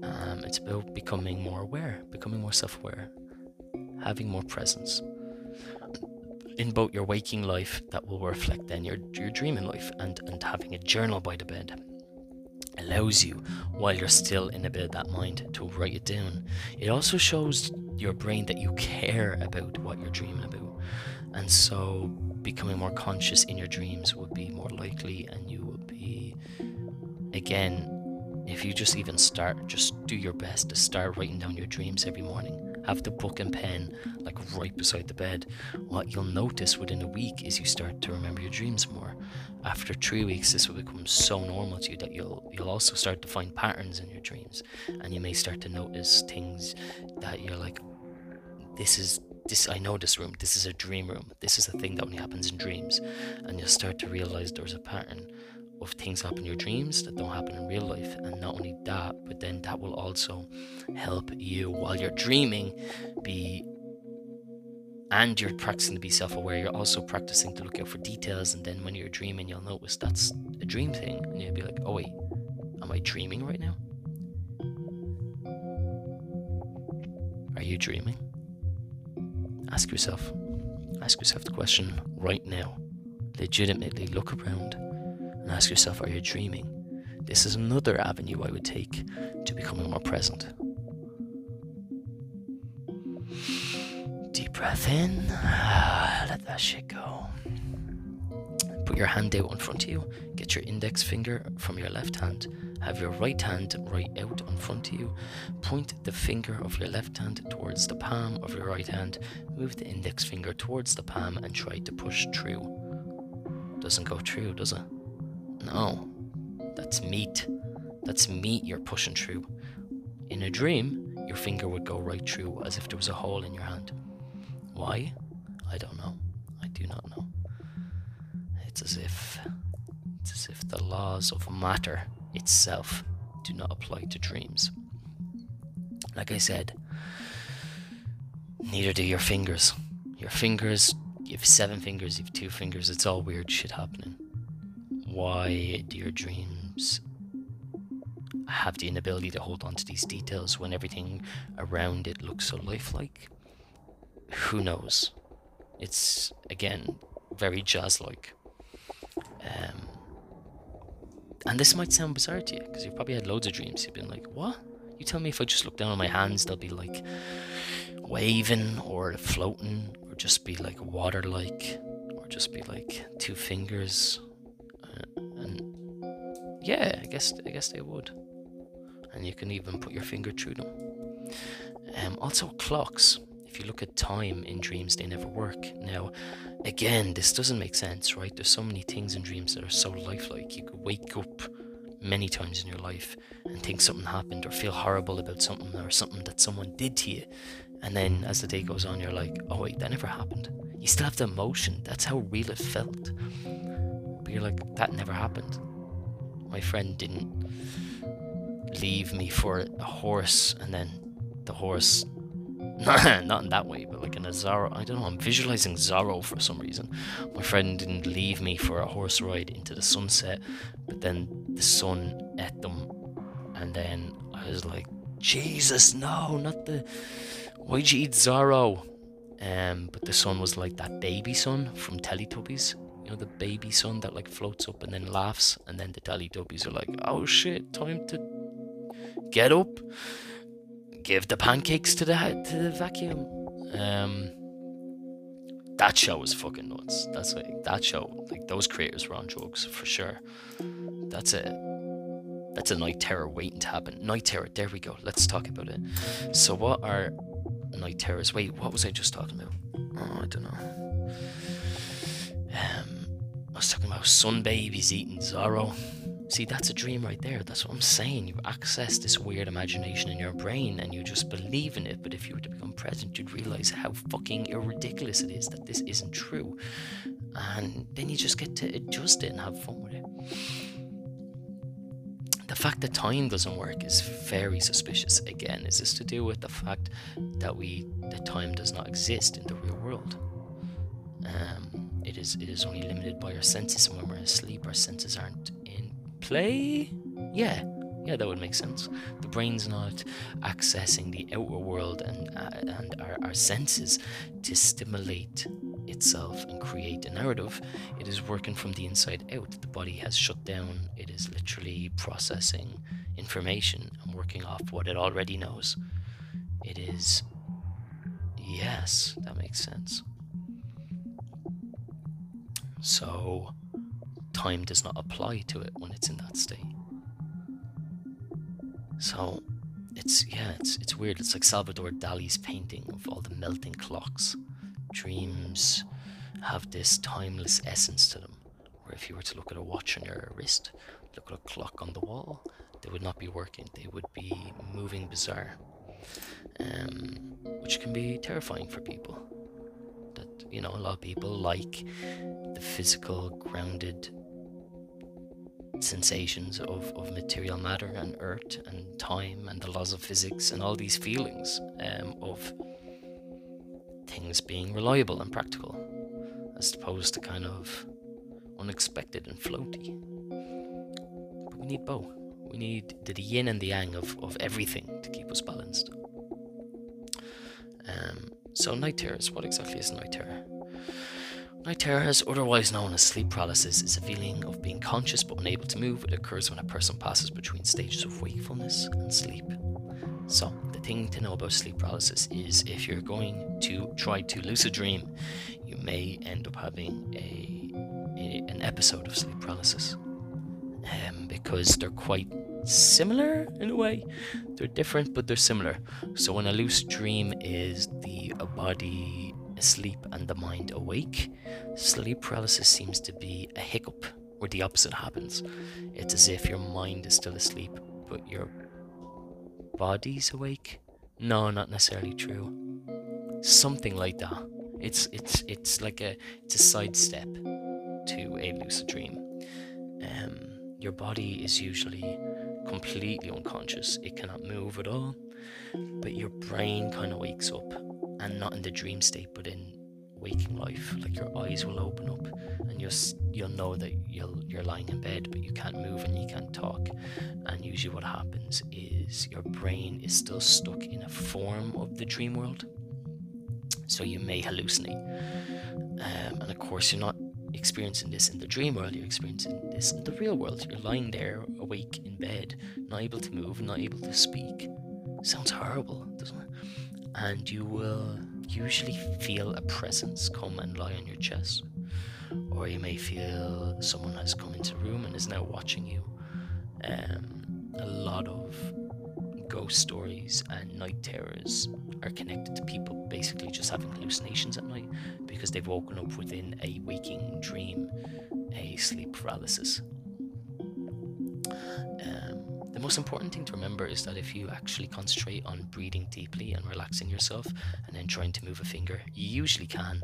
Um, it's about becoming more aware, becoming more self aware, having more presence in both your waking life that will reflect then your, your dreaming life and, and having a journal by the bed allows you while you're still in a bit of that mind to write it down. It also shows your brain that you care about what you're dreaming about. And so becoming more conscious in your dreams would be more likely and you would be again if you just even start just do your best to start writing down your dreams every morning. Have the book and pen like right beside the bed. What you'll notice within a week is you start to remember your dreams more. After three weeks this will become so normal to you that you'll you'll also start to find patterns in your dreams. And you may start to notice things that you're like this is this I know this room. This is a dream room. This is a thing that only happens in dreams, and you'll start to realize there's a pattern of things happen in your dreams that don't happen in real life. And not only that, but then that will also help you while you're dreaming be and you're practicing to be self-aware you're also practicing to look out for details and then when you're dreaming you'll notice that's a dream thing and you'll be like oh wait am i dreaming right now are you dreaming ask yourself ask yourself the question right now. Legitimately look around and ask yourself are you dreaming? This is another avenue i would take to becoming more present. Deep breath in, ah, let that shit go. Put your hand out in front of you, get your index finger from your left hand, have your right hand right out in front of you, point the finger of your left hand towards the palm of your right hand, move the index finger towards the palm and try to push through. Doesn't go through, does it? No. That's meat. That's meat you're pushing through. In a dream, your finger would go right through as if there was a hole in your hand. Why? I don't know. I do not know. It's as if it's as if the laws of matter itself do not apply to dreams. Like I said, neither do your fingers. Your fingers, you have seven fingers, you have two fingers, it's all weird shit happening. Why do your dreams have the inability to hold on to these details when everything around it looks so lifelike? who knows? It's again very jazz-like. Um, and this might sound bizarre to you because you've probably had loads of dreams. You've been like, "What? You tell me if I just look down on my hands, they'll be like waving or floating, or just be like water-like, or just be like two fingers." Uh, and yeah, I guess I guess they would. And you can even put your finger through them. Um, also, clocks if you look at time in dreams, they never work. Now, again, this doesn't make sense, right? There's so many things in dreams that are so lifelike. You could wake up many times in your life and think something happened or feel horrible about something or something that someone did to you. And then as the day goes on, you're like, oh, wait, that never happened. You still have the emotion. That's how real it felt. But you're like, that never happened. My friend didn't leave me for a horse and then the horse [laughs] not in that way, but like in a Zorro. I don't know. I'm visualizing Zorro for some reason. My friend didn't leave me for a horse ride into the sunset, but then the sun ate them, and then I was like, Jesus, no, not the. Why'd you eat Zorro? Um, but the sun was like that baby sun from Teletubbies. You know, the baby sun that like floats up and then laughs, and then the Teletubbies are like, oh shit, time to get up give the pancakes to the to the vacuum. Um, that show was fucking nuts. That's like that show. Like those creators were on drugs for sure. That's a that's a night terror waiting to happen. Night terror. There we go. Let's talk about it. So what are night terrors? Wait, what was I just talking about? Oh, I don't know. Um, I was talking about sun babies eating Zorro. See, that's a dream right there. That's what I'm saying. You access this weird imagination in your brain and you just believe in it. But if you were to become present, you'd realize how fucking ridiculous it is that this isn't true. And then you just get to adjust it and have fun with it. The fact that time doesn't work is very suspicious. Again, is this to do with the fact that we that time does not exist in the real world? Um, it is it is only limited by our senses, and when we're asleep, our senses aren't play? Yeah, yeah, that would make sense. The brain's not accessing the outer world and uh, and our, our senses to stimulate itself and create a narrative. It is working from the inside out. The body has shut down. It is literally processing information and working off what it already knows. It is. Yes, that makes sense. So, time does not apply to it when it's in that state. So it's yeah, it's it's weird. It's like Salvador Dali's painting of all the melting clocks. Dreams have this timeless essence to them. Where if you were to look at a watch on your wrist, look at a clock on the wall, they would not be working. They would be moving bizarre. um, which can be terrifying for people. That you know, a lot of people like the physical, grounded sensations of, of material matter and earth and time and the laws of physics and all these feelings um, of things being reliable and practical as opposed to kind of unexpected and floaty. But we need both. We need the yin and the yang of, of everything to keep us balanced. Um, so, night terrors, what exactly is night terror? Night terrors, otherwise known as sleep paralysis, is a feeling of being conscious but unable to move. It occurs when a person passes between stages of wakefulness and sleep. So, the thing to know about sleep paralysis is if you're going to try to lucid dream, you may end up having a, a an episode of sleep paralysis. Um, because they're quite similar in a way. They're different, but they're similar. So, when a lucid dream is the body asleep and the mind awake, sleep paralysis seems to be a hiccup where the opposite happens. It's as if your mind is still asleep, but your body's awake. No, not necessarily true. Something like that. It's it's it's like a it's a sidestep to a lucid dream. Um, your body is usually completely unconscious. It cannot move at all, but your brain kind of wakes up and not in the dream state, but in waking life. Like your eyes will open up, and you'll you'll know that you'll you're lying in bed, but you can't move and you can't talk. And usually, what happens is your brain is still stuck in a form of the dream world, so you may hallucinate. Um, and of course, you're not experiencing this in the dream world, you're experiencing this in the real world. You're lying there awake in bed, not able to move, not able to speak. Sounds horrible, doesn't it? And you will usually feel a presence come and lie on your chest. Or you may feel someone has come into the room and is now watching you. Um, a lot of ghost stories and night terrors are connected to people basically just having hallucinations at night because they've woken up within a waking dream, a sleep paralysis. The most important thing to remember is that if you actually concentrate on breathing deeply and relaxing yourself and then trying to move a finger, you usually can.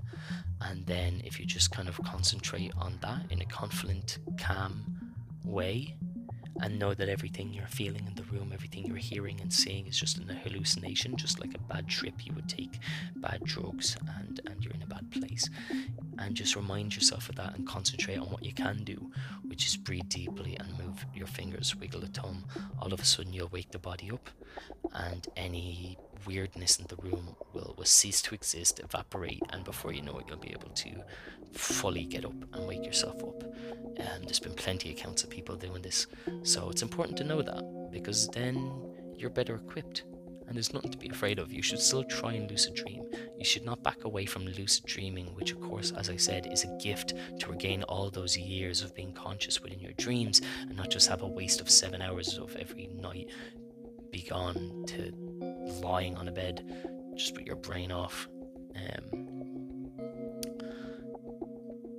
And then if you just kind of concentrate on that in a confident, calm way, and know that everything you're feeling in the room, everything you're hearing and seeing is just an hallucination, just like a bad trip you would take bad drugs and, and you're in a bad place. And just remind yourself of that and concentrate on what you can do, which is breathe deeply and move your fingers, wiggle the thumb. All of a sudden, you'll wake the body up, and any weirdness in the room will, will cease to exist, evaporate, and before you know it, you'll be able to fully get up and wake yourself up. And there's been plenty of accounts of people doing this, so it's important to know that because then you're better equipped and there's nothing to be afraid of. You should still try and lucid dream. You should not back away from lucid dreaming, which, of course, as I said, is a gift to regain all those years of being conscious within your dreams and not just have a waste of seven hours of every night be gone to lying on a bed just with your brain off. Um,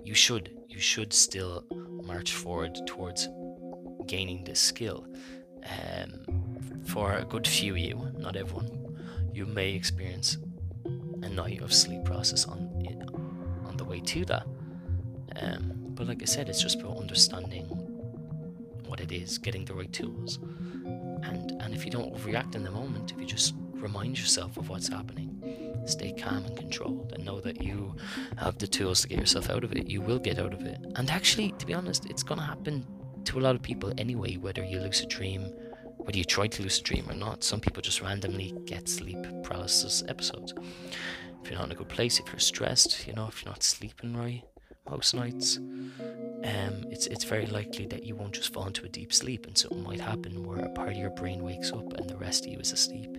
you should, you should still march forward towards gaining this skill. Um, for a good few of you, not everyone, you may experience a night of sleep process on it, on the way to that. Um, but like I said, it's just about understanding what it is, getting the right tools, and and if you don't react in the moment, if you just remind yourself of what's happening, stay calm and controlled, and know that you have the tools to get yourself out of it. You will get out of it, and actually, to be honest, it's gonna happen to a lot of people anyway, whether you lucid dream, whether you try to lucid dream or not. Some people just randomly get sleep paralysis episodes. If you're not in a good place, if you're stressed, you know, if you're not sleeping right most nights, um, it's it's very likely that you won't just fall into a deep sleep, and something might happen where a part of your brain wakes up and the rest of you is asleep,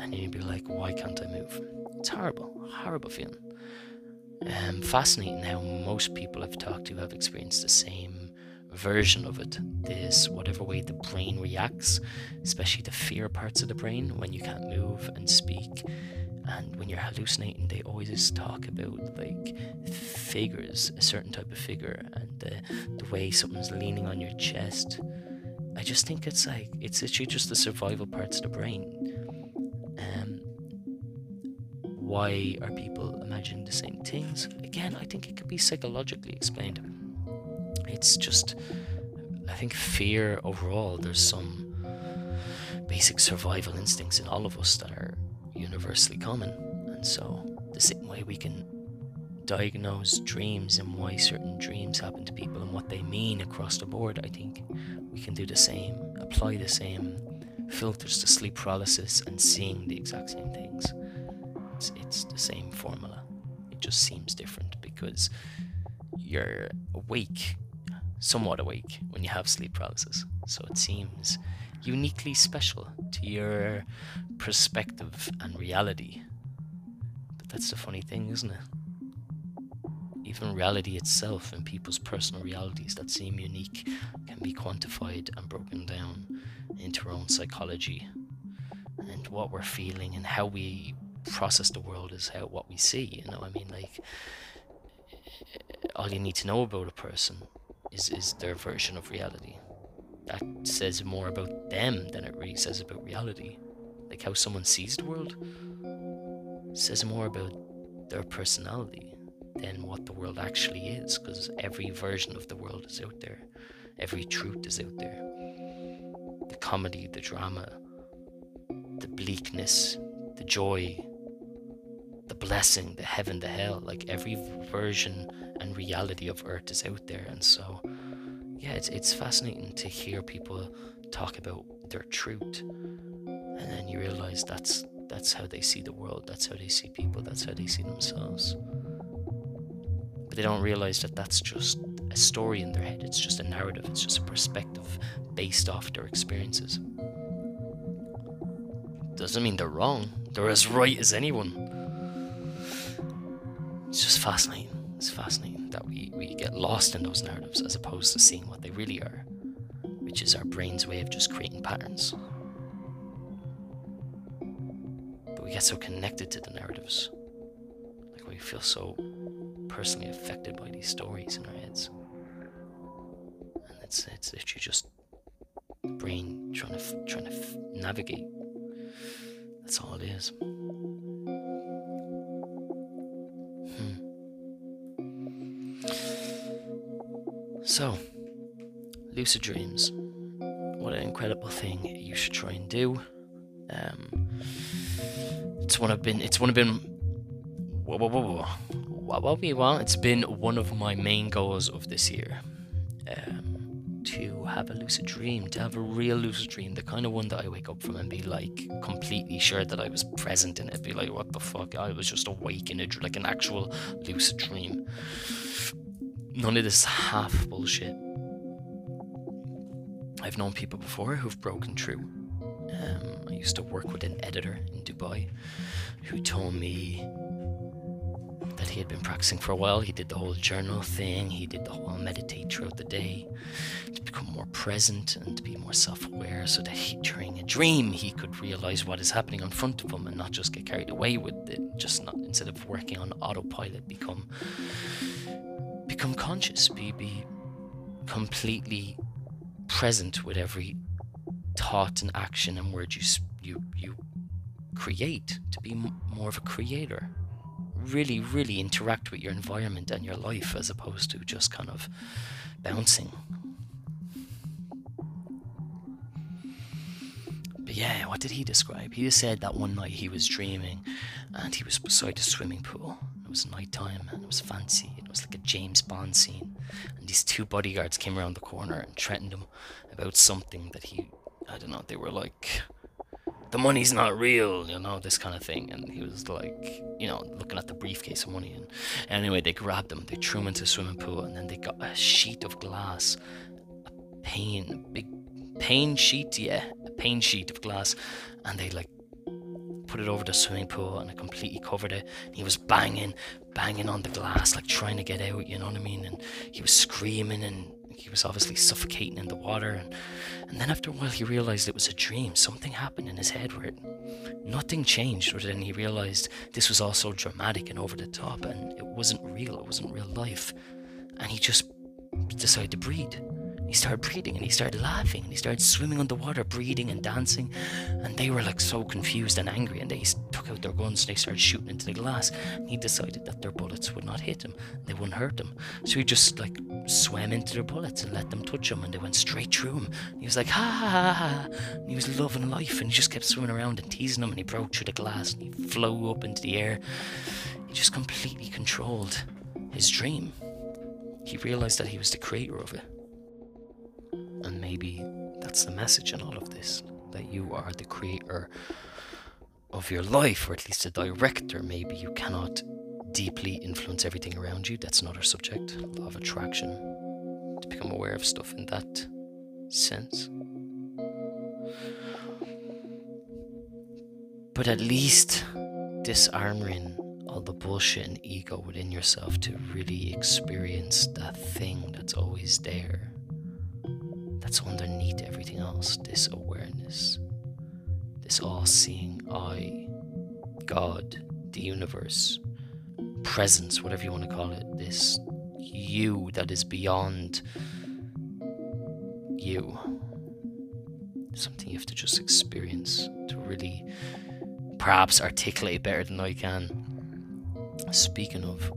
and you'd be like, "Why can't I move?" It's horrible, horrible feeling. Um, fascinating how most people I've talked to have experienced the same version of it. This, whatever way the brain reacts, especially the fear parts of the brain when you can't move and speak. And when you're hallucinating, they always talk about like figures, a certain type of figure, and the, the way something's leaning on your chest. I just think it's like, it's literally just the survival parts of the brain. Um, why are people imagining the same things? Again, I think it could be psychologically explained. It's just, I think fear overall, there's some basic survival instincts in all of us that are universally common. And so, the same way we can diagnose dreams and why certain dreams happen to people and what they mean across the board, I think we can do the same, apply the same filters to sleep paralysis and seeing the exact same things. It's, it's the same formula. It just seems different because you're awake, somewhat awake, when you have sleep paralysis. So it seems uniquely special to your perspective and reality. But that's the funny thing, isn't it? Even reality itself and people's personal realities that seem unique can be quantified and broken down into our own psychology. And what we're feeling and how we process the world is how what we see, you know, I mean like all you need to know about a person is, is their version of reality. That says more about them than it really says about reality. Like how someone sees the world says more about their personality than what the world actually is, because every version of the world is out there, every truth is out there. The comedy, the drama, the bleakness, the joy, the blessing, the heaven, the hell, like every version and reality of Earth is out there. And so, yeah, it's, it's fascinating to hear people talk about their truth. And then you realize that's that's how they see the world, that's how they see people, that's how they see themselves. But they don't realize that that's just a story in their head, it's just a narrative, it's just a perspective based off their experiences. Doesn't mean they're wrong, they're as right as anyone. It's just fascinating. It's fascinating that we, we get lost in those narratives as opposed to seeing what they really are, which is our brain's way of just creating patterns. But we get so connected to the narratives. Like we feel so personally affected by these stories in our heads. And it's it's literally just brain trying to trying to navigate. That's all it is. So, lucid dreams. What an incredible thing you should try and do. Um, it's one I've been. It's one of been. Whoa, whoa, whoa, whoa. What we want? It's been one of my main goals of this year. Um, to have a lucid dream, to have a real lucid dream, the kind of one that I wake up from and be like completely sure that I was present in it. Be like, what the fuck? I was just awake in it, like an actual lucid dream. None of this half bullshit. I've known people before who've broken through. Um, I used to work with an editor in Dubai who told me that he had been practicing for a while. He did the whole journal thing, he did the whole meditate throughout the day to become more present and to be more self aware so that he, during a dream he could realize what is happening in front of him and not just get carried away with it. Just not, instead of working on autopilot, become become conscious, be be completely present with every thought and action and word you you you create. To be m- more of a creator, really, really interact with your environment and your life as opposed to just kind of bouncing. But yeah, what did he describe? He said that one night he was dreaming and he was beside a swimming pool It was nighttime and it was fancy. Was like a James Bond scene. And these two bodyguards came around the corner and threatened him about something that he, I don't know, they were like, the money's not real, you know, this kind of thing. And he was like, you know, looking at the briefcase of money. And anyway, they grabbed him, they threw him into a swimming pool, and then they got a sheet of glass, a pane, a big pane sheet, yeah, a pane sheet of glass, and they like put it over the swimming pool and it completely covered it. And he was banging, banging on the glass, like trying to get out, you know what I mean? And he was screaming and he was obviously suffocating in the water. And, and then after a while, he realized it was a dream. Something happened in his head where it, nothing changed, other than he realized this was all so dramatic and over the top and it wasn't real, it wasn't real life. And he just decided to breathe. He started breathing and he started laughing and he started swimming underwater, breathing and dancing. And they were like so confused and angry and they took out their guns and they started shooting into the glass. And he decided that their bullets would not hit him, they wouldn't hurt him. So he just like swam into their bullets and let them touch him and they went straight through him. He was like, ha ha ha ha. And he was loving life and he just kept swimming around and teasing them and he broke through the glass and he flew up into the air. He just completely controlled his dream. He realized that he was the creator of it. And maybe that's the message in all of this that you are the creator of your life, or at least a director. Maybe you cannot deeply influence everything around you. That's another subject, law of attraction. To become aware of stuff in that sense. But at least disarming all the bullshit and ego within yourself to really experience that thing that's always there that's underneath everything else this awareness, this all seeing eye, God, the universe, presence, whatever you want to call it, this you that is beyond you. Something you have to just experience to really perhaps articulate better than I can. Speaking of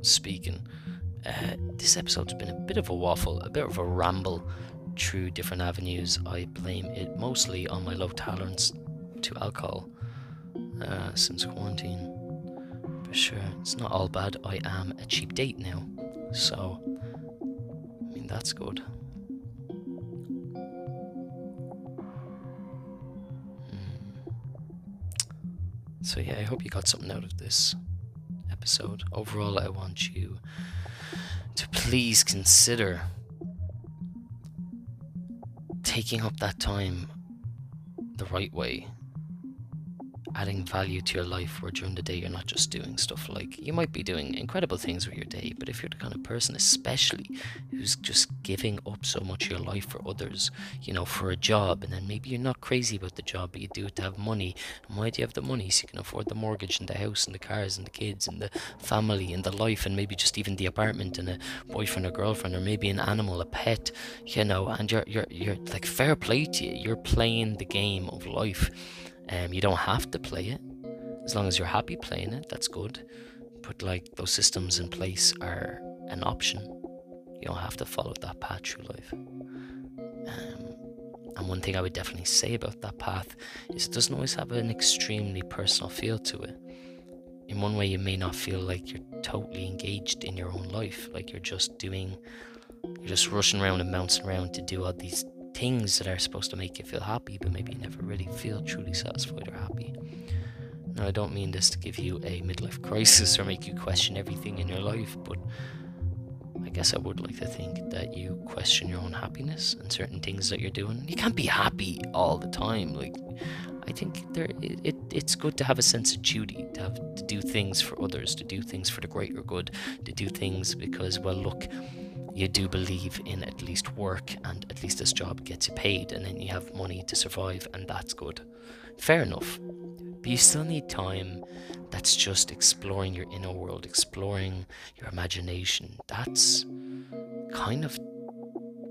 speaking, uh, this episode's been a bit of a waffle, a bit of a ramble through different avenues. I blame it mostly on my low tolerance to alcohol uh, since quarantine. But sure, it's not all bad. I am a cheap date now, so I mean that's good. Hmm. So yeah, I hope you got something out of this episode. Overall, I want you to please consider taking up that time the right way adding value to your life where during the day you're not just doing stuff like you might be doing incredible things with your day, but if you're the kind of person, especially who's just giving up so much of your life for others, you know, for a job, and then maybe you're not crazy about the job, but you do it to have money. And why do you have the money? So you can afford the mortgage and the house and the cars and the kids and the family and the life and maybe just even the apartment and a boyfriend or girlfriend or maybe an animal, a pet, you know, and you're you're you're like fair play to you. You're playing the game of life um, you don't have to play it. As long as you're happy playing it, that's good. But like those systems in place are an option. You don't have to follow that path through life. Um, and one thing I would definitely say about that path is it doesn't always have an extremely personal feel to it. In one way, you may not feel like you're totally engaged in your own life, like you're just doing, you're just rushing around and bouncing around to do all these things that are supposed to make you feel happy, but maybe you never really feel truly satisfied or happy. Now, I don't mean this to give you a midlife crisis or make you question everything in your life, but I guess I would like to think that you question your own happiness and certain things that you're doing. You can't be happy all the time. Like, I think there, it, it, it's good to have a sense of duty, to have to do things for others, to do things for the greater good, to do things because, well, look, you do believe in at least work and at least this job gets you paid and then you have money to survive and that's good. Fair enough. But you still need time that's just exploring your inner world, exploring your imagination. That's kind of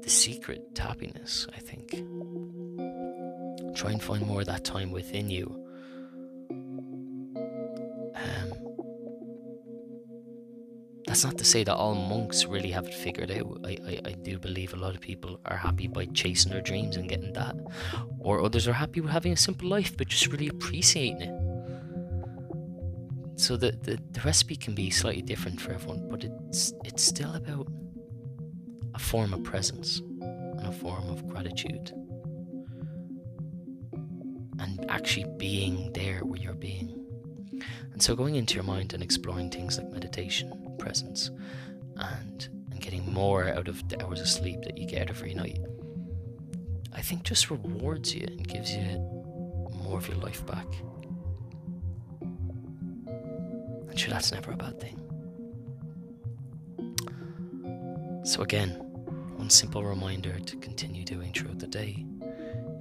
the secret to happiness, I think. Try and find more of that time within you that's not to say that all monks really have it figured out. I, I, I do believe a lot of people are happy by chasing their dreams and getting that. Or others are happy with having a simple life but just really appreciating it. So the, the, the recipe can be slightly different for everyone, but it's it's still about a form of presence and a form of gratitude. And actually being there where you're being. And so going into your mind and exploring things like meditation, presence, and and getting more out of the hours of sleep that you get every night, I think just rewards you and gives you more of your life back. And sure, that's never a bad thing. So again, one simple reminder to continue doing throughout the day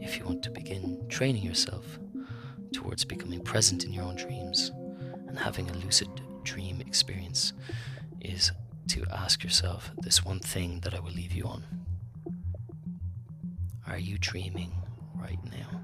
if you want to begin training yourself towards becoming present in your own dreams and having a lucid dream experience is to ask yourself this one thing that I will leave you on. Are you dreaming right now?